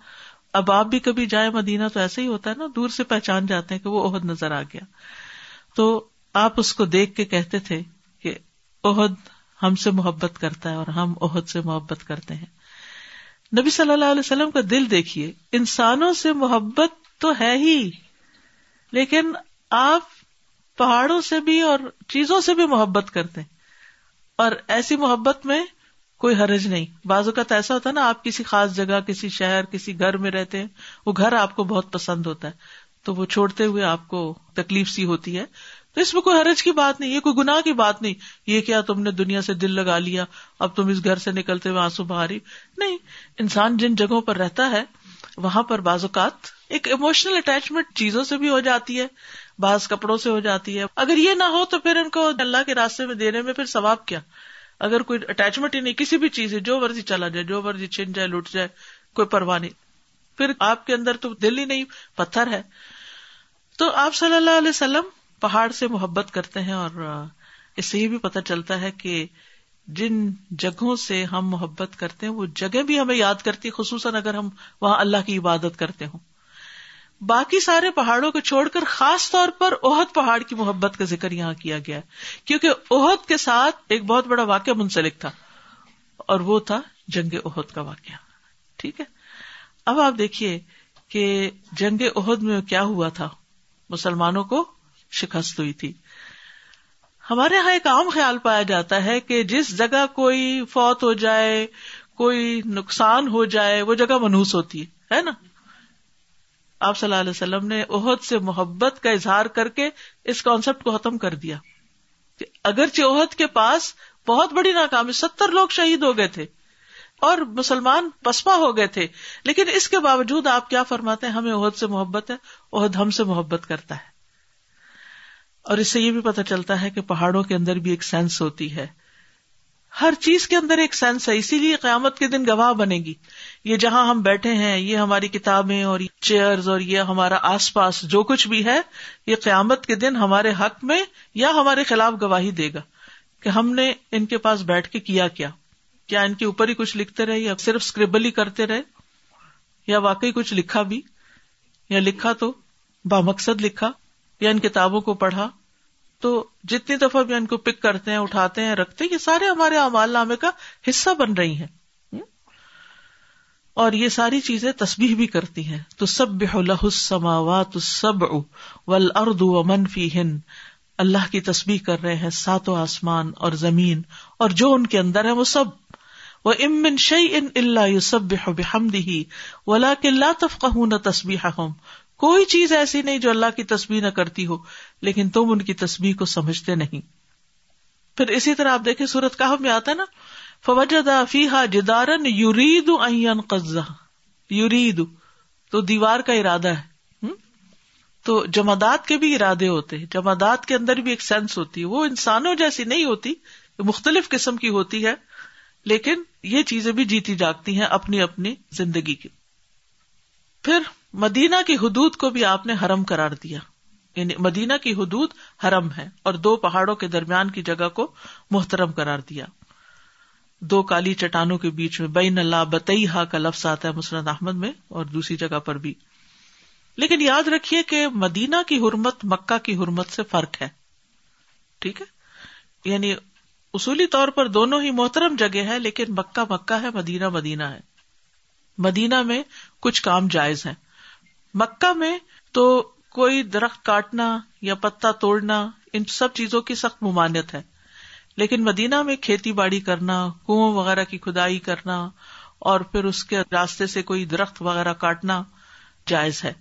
اب آپ بھی کبھی جائے مدینہ تو ایسا ہی ہوتا ہے نا، دور سے پہچان جاتے ہیں کہ وہ عہد نظر آ گیا۔ تو آپ اس کو دیکھ کے کہتے تھے کہ عہد ہم سے محبت کرتا ہے اور ہم عہد سے محبت کرتے ہیں۔ نبی صلی اللہ علیہ وسلم کا دل دیکھیے، انسانوں سے محبت تو ہے ہی، لیکن آپ پہاڑوں سے بھی اور چیزوں سے بھی محبت کرتے ہیں۔ اور ایسی محبت میں کوئی حرج نہیں۔ بعض اوقات ایسا ہوتا ہے نا، آپ کسی خاص جگہ، کسی شہر، کسی گھر میں رہتے ہیں، وہ گھر آپ کو بہت پسند ہوتا ہے۔ تو وہ چھوڑتے ہوئے آپ کو تکلیف سی ہوتی ہے۔ تو اس میں کوئی حرج کی بات نہیں، یہ کوئی گناہ کی بات نہیں۔ یہ کیا تم نے دنیا سے دل لگا لیا، اب تم اس گھر سے نکلتے ہوئے آنسو بہاری نہیں، انسان جن جگہوں پر رہتا ہے، وہاں پر بعض اوقات ایک اموشنل اٹیچمنٹ چیزوں سے بھی ہو جاتی ہے، بعض کپڑوں سے ہو جاتی ہے۔ اگر یہ نہ ہو تو پھر ان کو اللہ کے راستے میں دینے میں پھر ثواب کیا؟ اگر کوئی اٹیچمنٹ ہی نہیں، کسی بھی چیز جو ورزی چلا جائے، جو ورزی چھن جائے لٹ جائے، کوئی پرواہ نہیں۔ پھر آپ کے اندر تو دل ہی نہیں، پتھر ہے۔ تو آپ صلی اللہ علیہ وسلم پہاڑ سے محبت کرتے ہیں اور اس سے یہ بھی پتا چلتا ہے کہ جن جگہوں سے ہم محبت کرتے ہیں، وہ جگہ بھی ہمیں یاد کرتی خصوصاً اگر ہم وہاں اللہ کی عبادت کرتے ہوں۔ باقی سارے پہاڑوں کو چھوڑ کر خاص طور پر اوہد پہاڑ کی محبت کا ذکر یہاں کیا گیا کیونکہ اوہد کے ساتھ ایک بہت بڑا واقعہ منسلک تھا اور وہ تھا جنگ عہد کا واقعہ۔ ٹھیک ہے؟ اب آپ دیکھیے کہ جنگ عہد میں کیا ہوا تھا۔ مسلمانوں کو شکست ہوئی تھی۔ ہمارے یہاں ایک عام خیال پایا جاتا ہے کہ جس جگہ کوئی فوت ہو جائے، کوئی نقصان ہو جائے، وہ جگہ منوس ہوتی ہے نا؟ آپ صلی اللہ علیہ وسلم نے عہد سے محبت کا اظہار کر کے اس کانسیپٹ کو ختم کر دیا کہ اگرچہ عہد کے پاس بہت بڑی ناکامی، ستر لوگ شہید ہو گئے تھے اور مسلمان پسپا ہو گئے تھے، لیکن اس کے باوجود آپ کیا فرماتے ہیں؟ ہمیں عہد سے محبت ہے عہد ہم سے محبت کرتا ہے۔ اور اس سے یہ بھی پتا چلتا ہے کہ پہاڑوں کے اندر بھی ایک سینس ہوتی ہے۔ ہر چیز کے اندر ایک سینس ہے، اسی لیے قیامت کے دن گواہ بنے گی۔ یہ جہاں ہم بیٹھے ہیں، یہ ہماری کتابیں اور چیئر اور یہ ہمارا آس پاس جو کچھ بھی ہے، یہ قیامت کے دن ہمارے حق میں یا ہمارے خلاف گواہی دے گا کہ ہم نے ان کے پاس بیٹھ کے کیا کیا۔ کیا ان کے اوپر ہی کچھ لکھتے رہے یا صرف اسکریبل ہی کرتے رہے؟ یا واقعی کچھ لکھا بھی؟ یا لکھا تو بامقصد لکھا یا ان کتابوں کو پڑھا؟ تو جتنی دفعہ بھی ان کو پک کرتے ہیں، اٹھاتے ہیں، رکھتے ہیں، یہ سارے ہمارے امال نامے کا حصہ بن رہی ہیں۔ اور یہ ساری چیزیں تسبیح بھی کرتی ہیں۔ تو سب السماوات السبع والارض ومن فیہن۔ اللہ کی تسبیح کر رہے ہیں ساتوں آسمان اور زمین، اور جو ان کے اندر ہے وہ سب۔ وہ امن شعی ان اللہ یو سب بحمدہ ولکن لا تفقہون تسبیحہم کوئی چیز ایسی نہیں جو اللہ کی تصویر نہ کرتی ہو۔ لیکن تم ان کی تصویر کو سمجھتے نہیں۔ پھر اسی طرح آپ دیکھیں سورت کا میں آتا ہے نا فوجا فیحا جدارن یورید قزا یورید تو دیوار کا ارادہ ہے۔ تو جمادات کے بھی ارادے ہوتے ہیں۔ جمادات کے اندر بھی ایک سینس ہوتی ہے۔ وہ انسانوں جیسی نہیں ہوتی، مختلف قسم کی ہوتی ہے، لیکن یہ چیزیں بھی جیتی جاگتی ہیں اپنی اپنی زندگی کی۔ پھر مدینہ کی حدود کو بھی آپ نے حرم کرار دیا۔ یعنی مدینہ کی حدود حرم ہے اور دو پہاڑوں کے درمیان کی جگہ کو محترم کرار دیا۔ دو کالی چٹانوں کے بیچ میں بین اللہ بتئی ہا کا لفظ آتا ہے مسرت احمد میں اور دوسری جگہ پر بھی۔ لیکن یاد رکھیے کہ مدینہ کی حرمت مکہ کی حرمت سے فرق ہے۔ ٹھیک ہے؟ یعنی اصولی طور پر دونوں ہی محترم جگہ ہے لیکن مکہ مکہ ہے، مدینہ مدینہ ہے۔ مدینہ میں کچھ کام جائز ہیں۔ مکہ میں تو کوئی درخت کاٹنا یا پتا توڑنا، ان سب چیزوں کی سخت ممانت ہے۔ لیکن مدینہ میں کھیتی باڑی کرنا کنو وغیرہ کی کھدائی کرنا اور پھر اس کے راستے سے کوئی درخت وغیرہ کاٹنا جائز ہے۔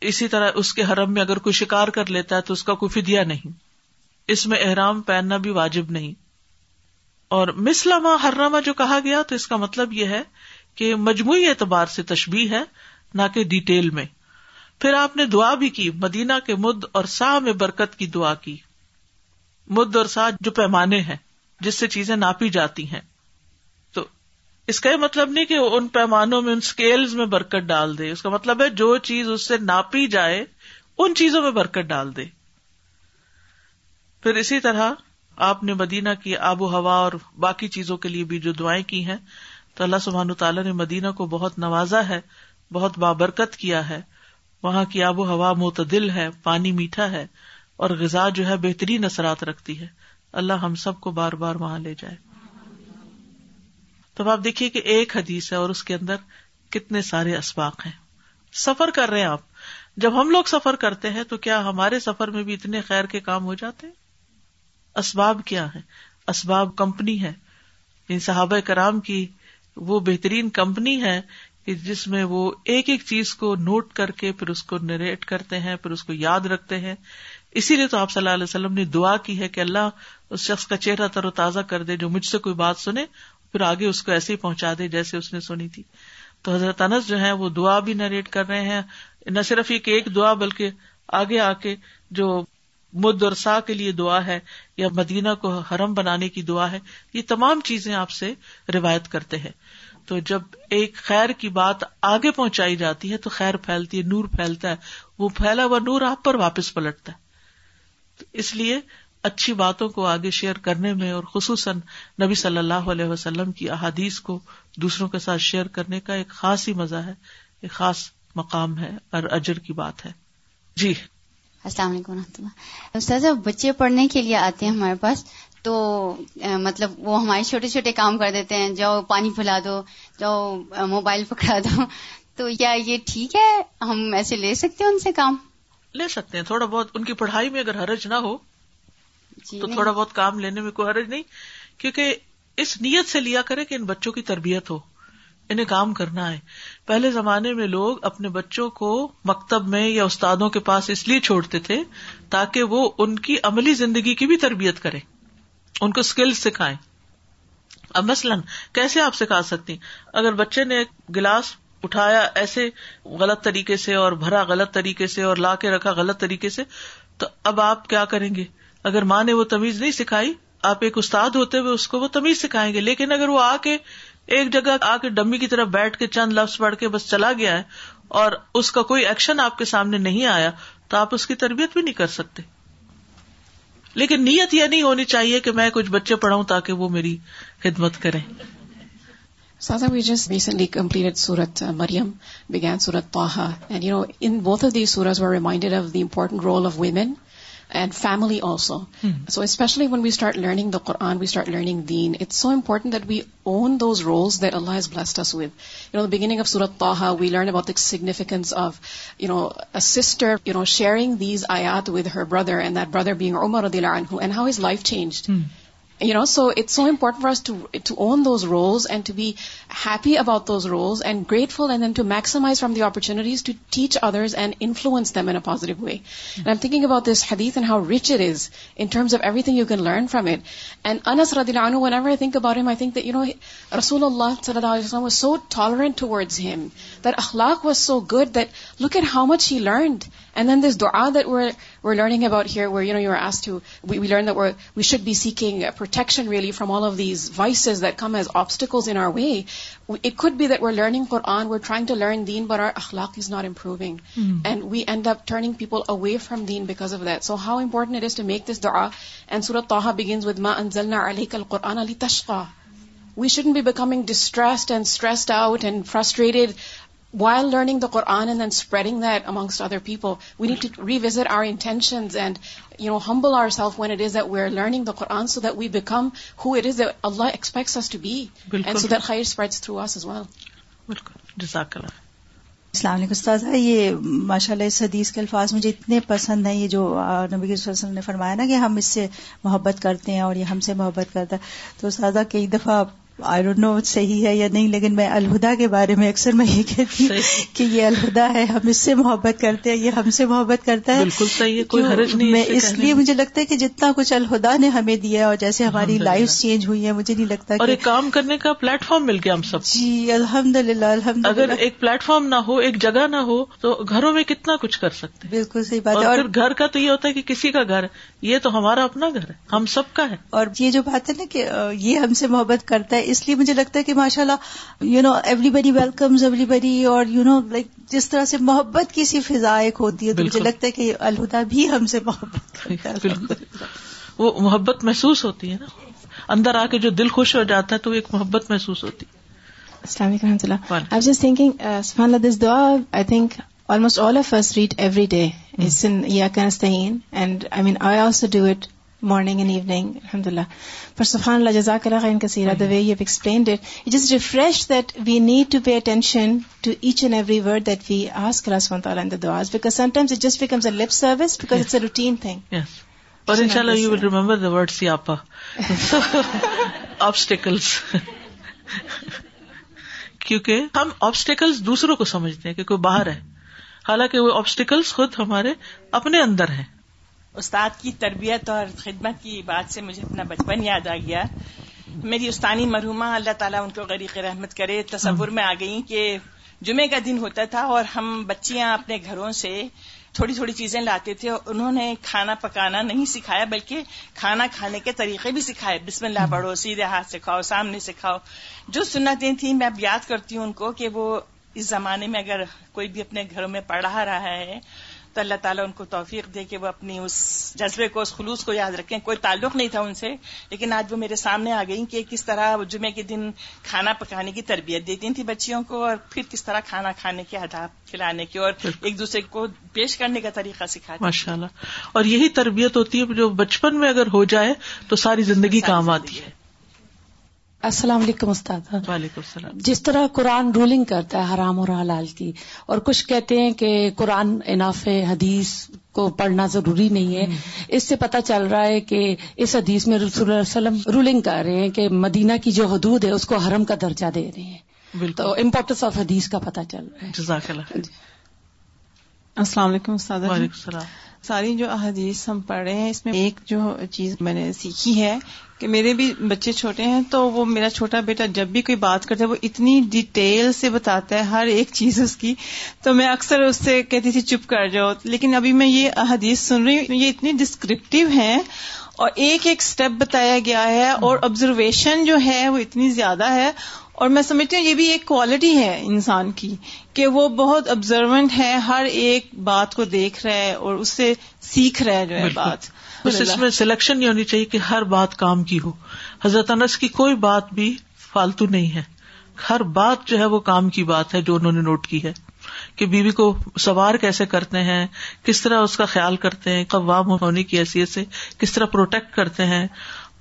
اسی طرح اس کے حرم میں اگر کوئی شکار کر لیتا ہے تو اس کا کوئی فدیا نہیں۔ اس میں احرام پہننا بھی واجب نہیں۔ اور مسلمہ حرامہ جو کہا گیا تو اس کا مطلب یہ ہے کہ مجموعی اعتبار سے تشبیح ہے، نہ کہ ڈیٹیل میں۔ پھر آپ نے دعا بھی کی، مدینہ کے مد اور سا میں برکت کی دعا کی۔ مد اور سا جو پیمانے ہیں، جس سے چیزیں ناپی جاتی ہیں۔ تو اس کا یہ مطلب نہیں کہ ان پیمانوں میں، ان اسکیل میں برکت ڈال دے۔ اس کا مطلب ہے جو چیز اس سے ناپی جائے، ان چیزوں میں برکت ڈال دے۔ پھر اسی طرح آپ نے مدینہ کی آب و ہوا اور باقی چیزوں کے لیے بھی جو دعائیں کی ہیں، تو اللہ سبحان تعالیٰ نے مدینہ کو بہت نوازا ہے، بہت بابرکت کیا ہے۔ وہاں کی آب و ہوا معتدل ہے، پانی میٹھا ہے اور غذا جو ہے بہترین اثرات رکھتی ہے۔ اللہ ہم سب کو بار بار وہاں لے جائے۔ تب آپ دیکھیے کہ ایک حدیث ہے اور اس کے اندر کتنے سارے اسباق ہیں۔ سفر کر رہے ہیں آپ۔ جب ہم لوگ سفر کرتے ہیں تو کیا ہمارے سفر میں بھی اتنے خیر کے کام ہو جاتے ہیں؟ اسباب کیا ہے اسباب کمپنی ہے یعنی صحابہ کرام کی وہ بہترین کمپنی ہے جس میں وہ ایک ایک چیز کو نوٹ کر کے پھر اس کو نریٹ کرتے ہیں، پھر اس کو یاد رکھتے ہیں۔ اسی لیے تو آپ صلی اللہ علیہ وسلم نے دعا کی ہے کہ اللہ اس شخص کا چہرہ تر و تازہ کر دے جو مجھ سے کوئی بات سنے، پھر آگے اس کو ایسے ہی پہنچا دے جیسے اس نے سنی تھی۔ تو حضرت انس جو ہے وہ دعا بھی نریٹ کر رہے ہیں۔ نہ صرف ایک ایک دعا بلکہ آگے آ کے جو مد اور سا کے لیے دعا ہے یا مدینہ کو حرم بنانے کی دعا ہے، یہ تمام چیزیں آپ سے روایت کرتے ہیں۔ تو جب ایک خیر کی بات آگے پہنچائی جاتی ہے تو خیر پھیلتی ہے، نور پھیلتا ہے۔ وہ پھیلا ہوا نور آپ پر واپس پلٹتا ہے۔ تو اس لیے اچھی باتوں کو آگے شیئر کرنے میں اور خصوصاً نبی صلی اللہ علیہ وسلم کی احادیث کو دوسروں کے ساتھ شیئر کرنے کا ایک خاص ہی مزہ ہے، ایک خاص مقام ہے، اور اجر کی بات ہے۔ جی۔ السلام علیکم و رحمۃ اللہ۔ استاذ بچے پڑھنے کے لیے آتے ہیں ہمارے پاس۔ تو مطلب وہ ہمارے چھوٹے چھوٹے کام کر دیتے ہیں جاؤ پانی پلا دو جاؤ موبائل پکڑا دو۔ تو کیا یہ ٹھیک ہے؟ ہم ایسے لے سکتے ہیں ان سے کام؟ لے سکتے ہیں۔ تھوڑا بہت ان کی پڑھائی میں اگر حرج نہ ہو جی تو تھوڑا بہت کام لینے میں کوئی حرج نہیں کیونکہ اس نیت سے لیا کرے کہ ان بچوں کی تربیت ہو انہیں کام کرنا ہے۔ پہلے زمانے میں لوگ اپنے بچوں کو مکتب میں یا استادوں کے پاس اس لیے چھوڑتے تھے تاکہ وہ ان کی عملی زندگی کی بھی تربیت کرے ان کو اسکل سکھائے اب مثلاً کیسے آپ سکھا سکتی اگر بچے نے گلاس اٹھایا ایسے غلط طریقے سے اور بھرا غلط طریقے سے اور لا کے رکھا غلط طریقے سے، تو اب آپ کیا کریں گے؟ اگر ماں نے وہ تمیز نہیں سکھائی، آپ ایک استاد ہوتے ہوئے اس کو وہ تمیز سکھائیں گے۔ لیکن اگر وہ آ کے ایک جگہ آ کے ڈمی کی طرف بیٹھ کے چند لفظ پڑھ کے بس چلا گیا ہے اور اس کا کوئی ایکشن آپ کے سامنے نہیں آیا، تو آپ اس کی تربیت بھی نہیں کر سکتے۔ لیکن نیت یہ نہیں ہونی چاہیے کہ میں کچھ بچے پڑھاؤں تاکہ وہ میری خدمت کرے کمپلیٹ سورت مریم بگیانتھ دیمائنڈرٹینٹ role of women and family also so especially when we start learning the Quran we start learning then it's so important that we own those roles that Allah is blessed us with you know beginning of سورت we learn about the significance of you know sister you know sharing these آیات with her brother and that brother bro bear Umar then and how his life changed you know so it's so important first to own those roles and to be happy about those roles and grateful and then to maximise from the opportunities to teach others and influence them in a positive way I am thinking about this ہدھ and how rich it is in terms of everything you can learn from it and انسراد no one ever I think about him I think you رسول اللہ صلی اللہ علیہ وسلم so tolerant towards him that akhlaq was so good, that look at how much he learned. And then this dua that we're learning about here, where you were asked to, we learn that we should be seeking protection really from all of these vices that come as obstacles in our way. It could be that we're learning Quran, we're trying to learn Deen, but our akhlaq is not improving. And we end up turning people away from Deen because of that. So how important it is to make this dua. And Surah Taha begins with Ma anzalna alayka al-Qur'ana litashqa. We shouldn't be becoming distressed and stressed out and frustrated while learning the Quran and then spreading that amongst other people we need to revisit our intentions and you know humble our self when it is that we are learning the Quran so that we become who it is Allah expects to be and so that here spreads through us as well بالکل السلام علیکم یہ ماشاء اللہ اس حدیث کے الفاظ مجھے اتنے پسند ہیں یہ جو نبی صلی اللہ علیہ وسلم نے فرمایا نا کہ ہم اس سے محبت کرتے ہیں اور یہ ہم سے محبت کرتا ہے۔ تو استاذہ کئی دفعہ آئی ڈونٹ نو صحیح ہے یا نہیں لیکن میں الہدا کے بارے میں اکثر میں یہ کہتی ہوں۔ کہ یہ الہدا ہے ہم اس سے محبت کرتے ہیں یہ ہم سے محبت کرتا ہے بالکل صحیح ہے، کوئی حرج نہیں میں اس لیے۔ مجھے لگتا ہے کہ جتنا کچھ الہدا نے ہمیں دیا ہے اور جیسے ہماری۔ لائف چینج ہوئی ہے مجھے نہیں لگتا اور ایک کام کرنے کا پلیٹ فارم مل گیا ہم سب۔ جی الحمد للہ الحمد اگر ایک پلیٹ فارم نہ ہو ایک جگہ نہ ہو تو گھروں میں کتنا کچھ کر سکتے بالکل صحیح بات ہے اور گھر کا تو یہ ہوتا ہے کہ کسی کا گھر یہ تو ہمارا اپنا گھر ہے ہم سب کا ہے اور یہ جو بات ہے نا کہ یہ ہم سے محبت کرتا ہے اس لیے مجھے لگتا ہے کہ ماشاء اللہ you know everybody welcomes everybody اور یو نو لائک جس طرح سے محبت کی سی فضا ایک ہوتی ہے تو مجھے۔ لگتا ہے کہ الہدا بھی ہم سے محبت کرتا ہے بالکل وہ محبت محسوس ہوتی ہے نا اندر آ کے جو دل خوش ہو جاتا ہے تو وہ ایک محبت محسوس ہوتی ہے السلام علیکم ورحمۃ اللہ وعلیکم. I was just thinking, uh, subhanAllah, this dua, I think almost all of us read every day. It's in Iyaka Nasta'een, and I mean, I also morning and evening الحمد للہ پر سفان اللہ جزاک اللہ خان کا سیرا the way you explained it it is refresh that we need to pay attention to each and every word that we as cross one تعلق sometimes it just becomes a lip service because it's a routine thing اور ان شاء اللہ you will remember the word see up obstacle کیونکہ ہم obstacle دوسروں کو سمجھتے ہیں کہ کوئی باہر ہے حالانکہ وہ آبسٹیکل خود ہمارے اپنے اندر ہیں استاد کی تربیت اور خدمت کی بات سے مجھے اپنا بچپن یاد آ گیا۔ میری استانی مرحوما اللہ تعالیٰ ان کو غریق رحمت کرے۔ تصور میں آ گئی کہ جمعے کا دن ہوتا تھا اور ہم بچیاں اپنے گھروں سے تھوڑی تھوڑی چیزیں لاتے تھے۔ اور انہوں نے کھانا پکانا نہیں سکھایا، بلکہ کھانا کھانے کے طریقے بھی سکھائے۔ بسم اللہ پڑھو، سیدھے ہاتھ سے کھاؤ، سامنے سے کھاؤ۔ جو سنتیں تھیں، میں اب یاد کرتی ہوں ان کو کہ وہ اس زمانے میں اگر کوئی بھی اپنے گھروں میں پڑھا رہا ہے تو اللہ تعالیٰ ان کو توفیق دے کہ وہ اپنی اس جذبے کو اس خلوص کو یاد رکھیں۔ کوئی تعلق نہیں تھا ان سے لیکن آج وہ میرے سامنے آ گئی کہ کس طرح جمعے کے دن کھانا پکانے کی تربیت دیتی تھی بچیوں کو اور پھر کس طرح کھانا کھانے کے آداب کھلانے کے اور ایک دوسرے کو پیش کرنے کا طریقہ سکھاتی ماشاء اللہ اور یہی تربیت ہوتی ہے جو بچپن میں اگر ہو جائے تو ساری زندگی ساری کام زندگی آتی ہے۔ السلام علیکم استاد۔ وعلیکم السلام۔ جس طرح قرآن رولنگ کرتا ہے حرام اور حلال کی اور کچھ کہتے ہیں کہ قرآن اناف حدیث کو پڑھنا ضروری نہیں ہے۔ اس سے پتہ چل رہا ہے کہ اس حدیث میں رسول اللہ علیہ وسلم رولنگ کر رہے ہیں کہ مدینہ کی جو حدود ہے اس کو حرم کا درجہ دے رہے ہیں۔ تو بالکل امپورٹینس آف حدیث کا پتہ چل رہا ہے۔ جزاک اللہ السلام علیکم استاد۔ وعلیکم السلام۔ ساری جو احادیث ہم پڑھ رہے ہیں، اس میں ایک جو چیز میں نے سیکھی ہے کہ میرے بھی بچے چھوٹے ہیں تو وہ میرا چھوٹا بیٹا جب بھی کوئی بات کرتا ہے، وہ اتنی ڈیٹیل سے بتاتا ہے، ہر ایک چیز اس کی۔ تو میں اکثر اس سے کہتی تھی، چپ کر جاؤ۔ لیکن ابھی میں یہ احادیث سن رہی ہوں، یہ اتنی ڈسکرپٹیو ہیں اور ایک ایک سٹیپ بتایا گیا ہے اور آبزرویشن جو ہے وہ اتنی زیادہ ہے۔ اور میں سمجھتی ہوں یہ بھی ایک کوالٹی ہے انسان کی کہ وہ بہت آبزروینٹ ہے ہر ایک بات کو دیکھ رہا ہے اور اس سے سیکھ رہا ہے جو ہے۔ بات۔ بس اس میں سلیکشن نہیں ہونی چاہیے کہ ہر بات کام کی ہو۔ حضرت انس کی کوئی بات بھی فالتو نہیں ہے۔ ہر بات جو ہے وہ کام کی بات ہے جو انہوں نے نوٹ کی ہے۔ کہ بیوی کو سوار کیسے کرتے ہیں کس طرح اس کا خیال کرتے ہیں قوام ہونے کی حیثیت سے کس طرح پروٹیکٹ کرتے ہیں۔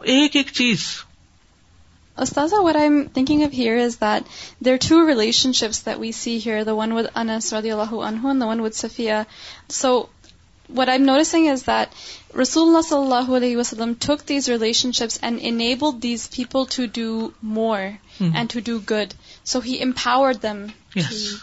ایک ایک چیز Ustaza, what I'm thinking of here is that there are two relationships that we see here, the one with Anas radiallahu anhu and the one with Safiya. So what I'm noticing is that Rasulullah sallallahu alaihi wasallam took these relationships and enabled these people to do more Hmm. and to do good. So he empowered them Yes. to